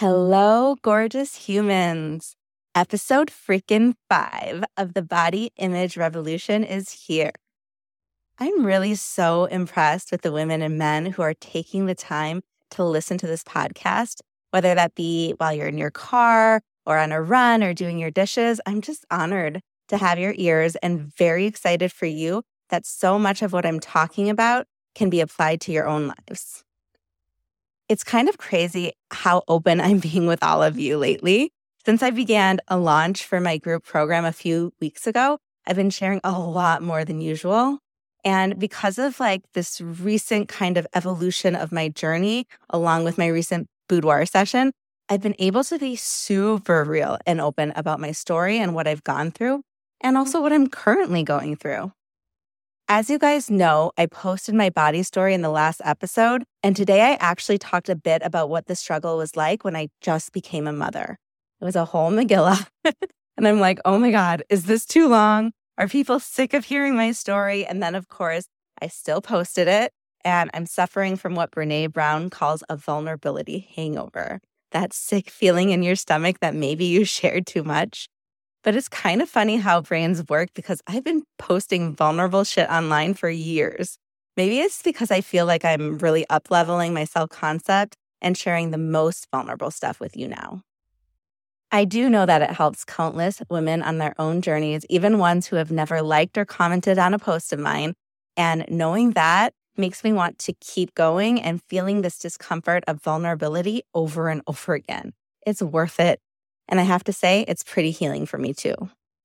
Hello, gorgeous humans. Episode freaking five of the Body Image Revolution is here. I'm really so impressed with the women and men who are taking the time to listen to this podcast, whether that be while you're in your car or on a run or doing your dishes. I'm just honored to have your ears and very excited for you that so much of what I'm talking about can be applied to your own lives. It's kind of crazy how open I'm being with all of you lately. Since I began a launch for my group program a few weeks ago, I've been sharing a lot more than usual. And because of like this recent kind of evolution of my journey, along with my recent boudoir session, I've been able to be super real and open about my story and what I've gone through, and mm-hmm. also what I'm currently going through. As you guys know, I posted my body story in the last episode, and today I actually talked a bit about what the struggle was like when I just became a mother. It was a whole Megillah. and I'm like, oh my God, is this too long? Are people sick of hearing my story? And then, of course, I still posted it, and I'm suffering from what Brene Brown calls a vulnerability hangover that sick feeling in your stomach that maybe you shared too much. But it's kind of funny how brains work because I've been posting vulnerable shit online for years. Maybe it's because I feel like I'm really up leveling my self concept and sharing the most vulnerable stuff with you now. I do know that it helps countless women on their own journeys, even ones who have never liked or commented on a post of mine. And knowing that makes me want to keep going and feeling this discomfort of vulnerability over and over again. It's worth it and I have to say, it's pretty healing for me too.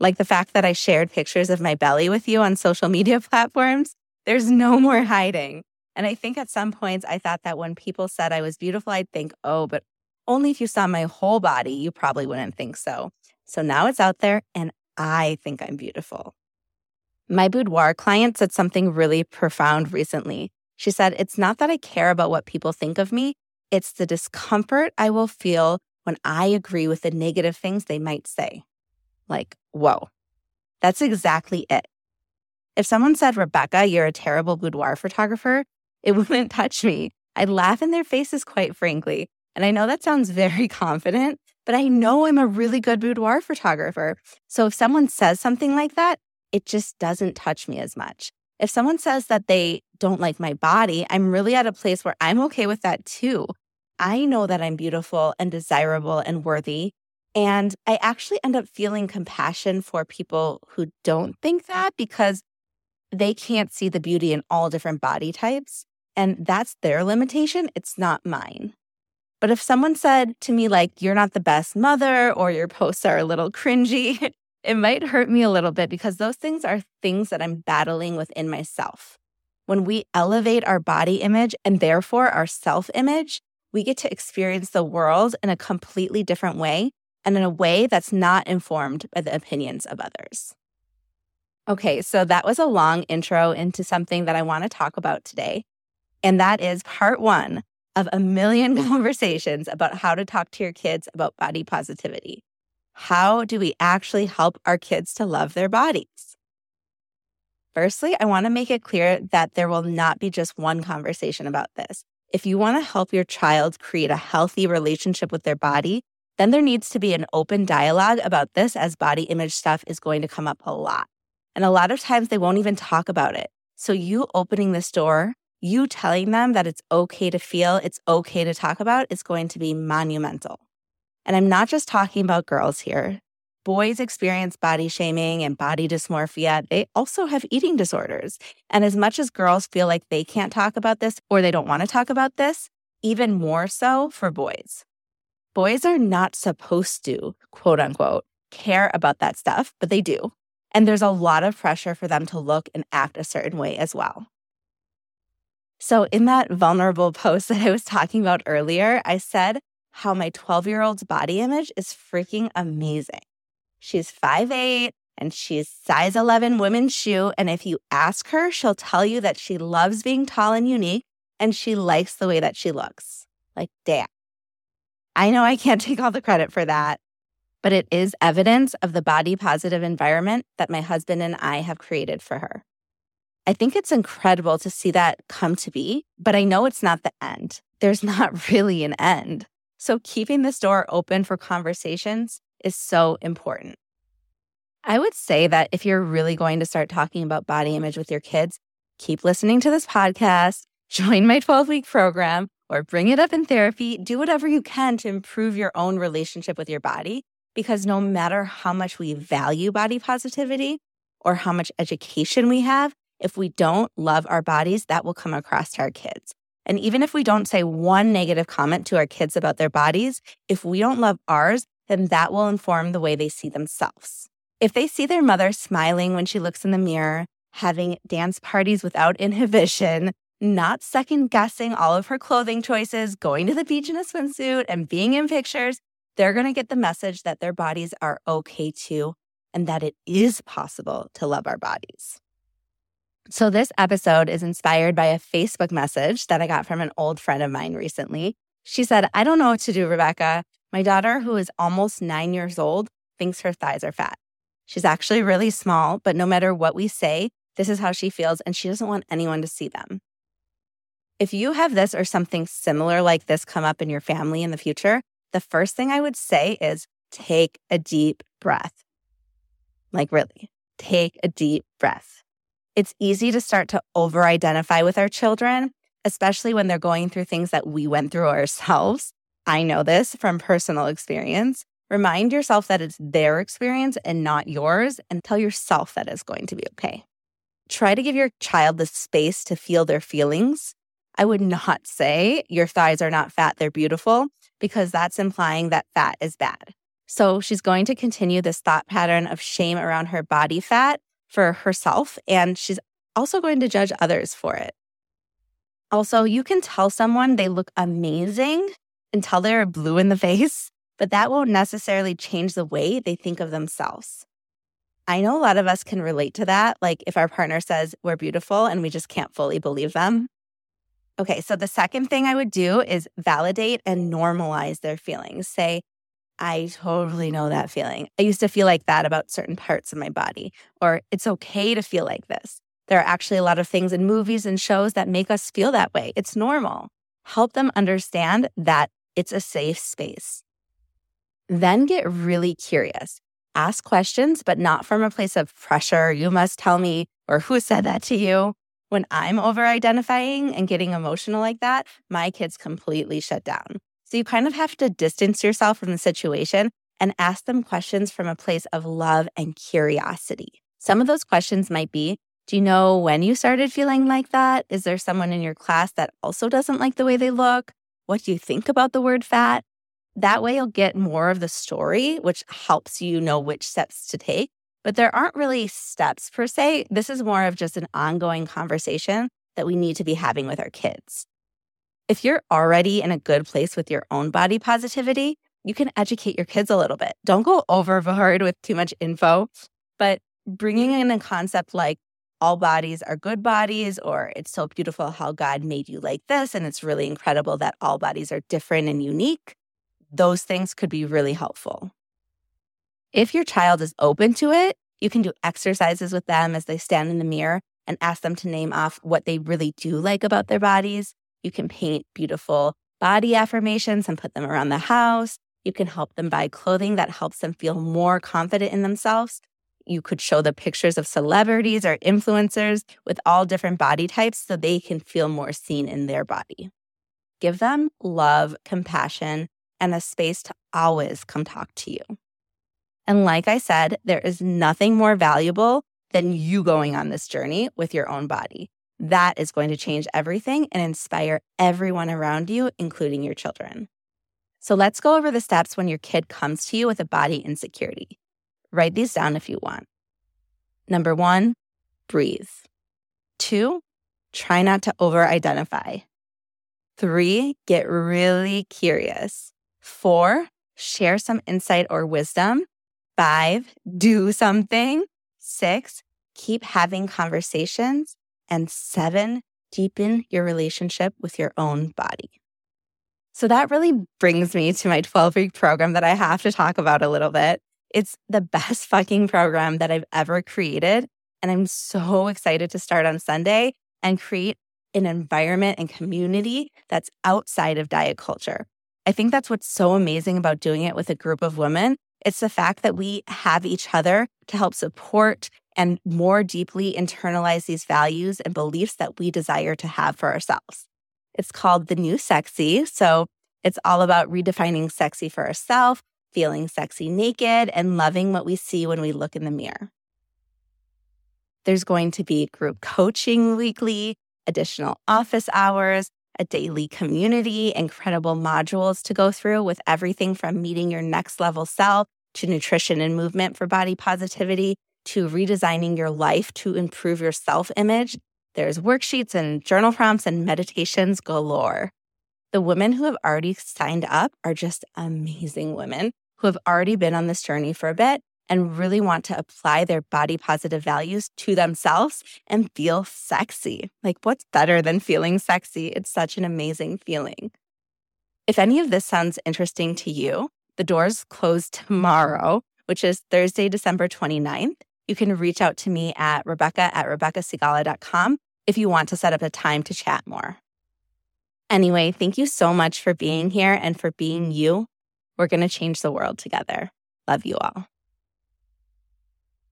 Like the fact that I shared pictures of my belly with you on social media platforms, there's no more hiding. And I think at some points I thought that when people said I was beautiful, I'd think, oh, but only if you saw my whole body, you probably wouldn't think so. So now it's out there and I think I'm beautiful. My boudoir client said something really profound recently. She said, It's not that I care about what people think of me, it's the discomfort I will feel when I agree with the negative things they might say. Like, whoa, that's exactly it. If someone said, Rebecca, you're a terrible boudoir photographer, it wouldn't touch me. I'd laugh in their faces, quite frankly. And I know that sounds very confident, but I know I'm a really good boudoir photographer. So if someone says something like that, it just doesn't touch me as much. If someone says that they don't like my body, I'm really at a place where I'm okay with that too. I know that I'm beautiful and desirable and worthy. And I actually end up feeling compassion for people who don't think that because they can't see the beauty in all different body types. And that's their limitation. It's not mine. But if someone said to me, like, you're not the best mother or your posts are a little cringy, it might hurt me a little bit because those things are things that I'm battling within myself. When we elevate our body image and therefore our self image, we get to experience the world in a completely different way and in a way that's not informed by the opinions of others. Okay, so that was a long intro into something that I want to talk about today. And that is part one of a million conversations about how to talk to your kids about body positivity. How do we actually help our kids to love their bodies? Firstly, I want to make it clear that there will not be just one conversation about this. If you want to help your child create a healthy relationship with their body, then there needs to be an open dialogue about this as body image stuff is going to come up a lot. And a lot of times they won't even talk about it. So, you opening this door, you telling them that it's okay to feel, it's okay to talk about, is going to be monumental. And I'm not just talking about girls here boys experience body shaming and body dysmorphia, they also have eating disorders. And as much as girls feel like they can't talk about this or they don't want to talk about this, even more so for boys. Boys are not supposed to, quote unquote, care about that stuff, but they do. And there's a lot of pressure for them to look and act a certain way as well. So, in that vulnerable post that I was talking about earlier, I said how my 12 year old's body image is freaking amazing. She's 5'8 and she's size 11 women's shoe. And if you ask her, she'll tell you that she loves being tall and unique and she likes the way that she looks. Like, damn. I know I can't take all the credit for that, but it is evidence of the body positive environment that my husband and I have created for her. I think it's incredible to see that come to be, but I know it's not the end. There's not really an end. So, keeping this door open for conversations is so important. I would say that if you're really going to start talking about body image with your kids, keep listening to this podcast, join my 12 week program, or bring it up in therapy. Do whatever you can to improve your own relationship with your body. Because no matter how much we value body positivity or how much education we have, if we don't love our bodies, that will come across to our kids. And even if we don't say one negative comment to our kids about their bodies, if we don't love ours, then that will inform the way they see themselves. If they see their mother smiling when she looks in the mirror, having dance parties without inhibition, not second guessing all of her clothing choices, going to the beach in a swimsuit, and being in pictures, they're going to get the message that their bodies are okay too, and that it is possible to love our bodies. So, this episode is inspired by a Facebook message that I got from an old friend of mine recently. She said, I don't know what to do, Rebecca. My daughter, who is almost nine years old, thinks her thighs are fat. She's actually really small, but no matter what we say, this is how she feels, and she doesn't want anyone to see them. If you have this or something similar like this come up in your family in the future, the first thing I would say is take a deep breath. Like, really, take a deep breath. It's easy to start to over identify with our children, especially when they're going through things that we went through ourselves. I know this from personal experience. Remind yourself that it's their experience and not yours, and tell yourself that it's going to be okay. Try to give your child the space to feel their feelings I would not say your thighs are not fat, they're beautiful, because that's implying that fat is bad. So she's going to continue this thought pattern of shame around her body fat for herself, and she's also going to judge others for it. Also, you can tell someone they look amazing until they're blue in the face, but that won't necessarily change the way they think of themselves. I know a lot of us can relate to that. Like if our partner says we're beautiful and we just can't fully believe them. Okay, so the second thing I would do is validate and normalize their feelings. Say, I totally know that feeling. I used to feel like that about certain parts of my body, or it's okay to feel like this. There are actually a lot of things in movies and shows that make us feel that way. It's normal. Help them understand that it's a safe space. Then get really curious. Ask questions, but not from a place of pressure. You must tell me, or who said that to you? when I'm over identifying and getting emotional like that, my kids completely shut down. So you kind of have to distance yourself from the situation and ask them questions from a place of love and curiosity. Some of those questions might be Do you know when you started feeling like that? Is there someone in your class that also doesn't like the way they look? What do you think about the word fat? That way, you'll get more of the story, which helps you know which steps to take but there aren't really steps per se. This is more of just an ongoing conversation that we need to be having with our kids. If you're already in a good place with your own body positivity, you can educate your kids a little bit. Don't go overboard with too much info, but bringing in a concept like all bodies are good bodies, or it's so beautiful how God made you like this, and it's really incredible that all bodies are different and unique, those things could be really helpful. If your child is open to it, you can do exercises with them as they stand in the mirror and ask them to name off what they really do like about their bodies. You can paint beautiful body affirmations and put them around the house. You can help them buy clothing that helps them feel more confident in themselves. You could show the pictures of celebrities or influencers with all different body types so they can feel more seen in their body. Give them love, compassion, and a space to always come talk to you. And like I said, there is nothing more valuable than you going on this journey with your own body. That is going to change everything and inspire everyone around you, including your children. So let's go over the steps when your kid comes to you with a body insecurity. Write these down if you want. Number one, breathe. Two, try not to over identify. Three, get really curious. Four, share some insight or wisdom. Five, do something. Six, keep having conversations. And seven, deepen your relationship with your own body. So that really brings me to my 12 week program that I have to talk about a little bit. It's the best fucking program that I've ever created. And I'm so excited to start on Sunday and create an environment and community that's outside of diet culture. I think that's what's so amazing about doing it with a group of women. It's the fact that we have each other to help support and more deeply internalize these values and beliefs that we desire to have for ourselves. It's called The New Sexy. So it's all about redefining sexy for ourselves, feeling sexy naked, and loving what we see when we look in the mirror. There's going to be group coaching weekly, additional office hours, a daily community, incredible modules to go through with everything from meeting your next level self to nutrition and movement for body positivity to redesigning your life to improve your self image. There's worksheets and journal prompts and meditations galore. The women who have already signed up are just amazing women who have already been on this journey for a bit and really want to apply their body positive values to themselves and feel sexy. Like, what's better than feeling sexy? It's such an amazing feeling. If any of this sounds interesting to you, the doors close tomorrow, which is Thursday, December 29th. You can reach out to me at Rebecca at RebeccaSigala.com if you want to set up a time to chat more. Anyway, thank you so much for being here and for being you. We're going to change the world together. Love you all.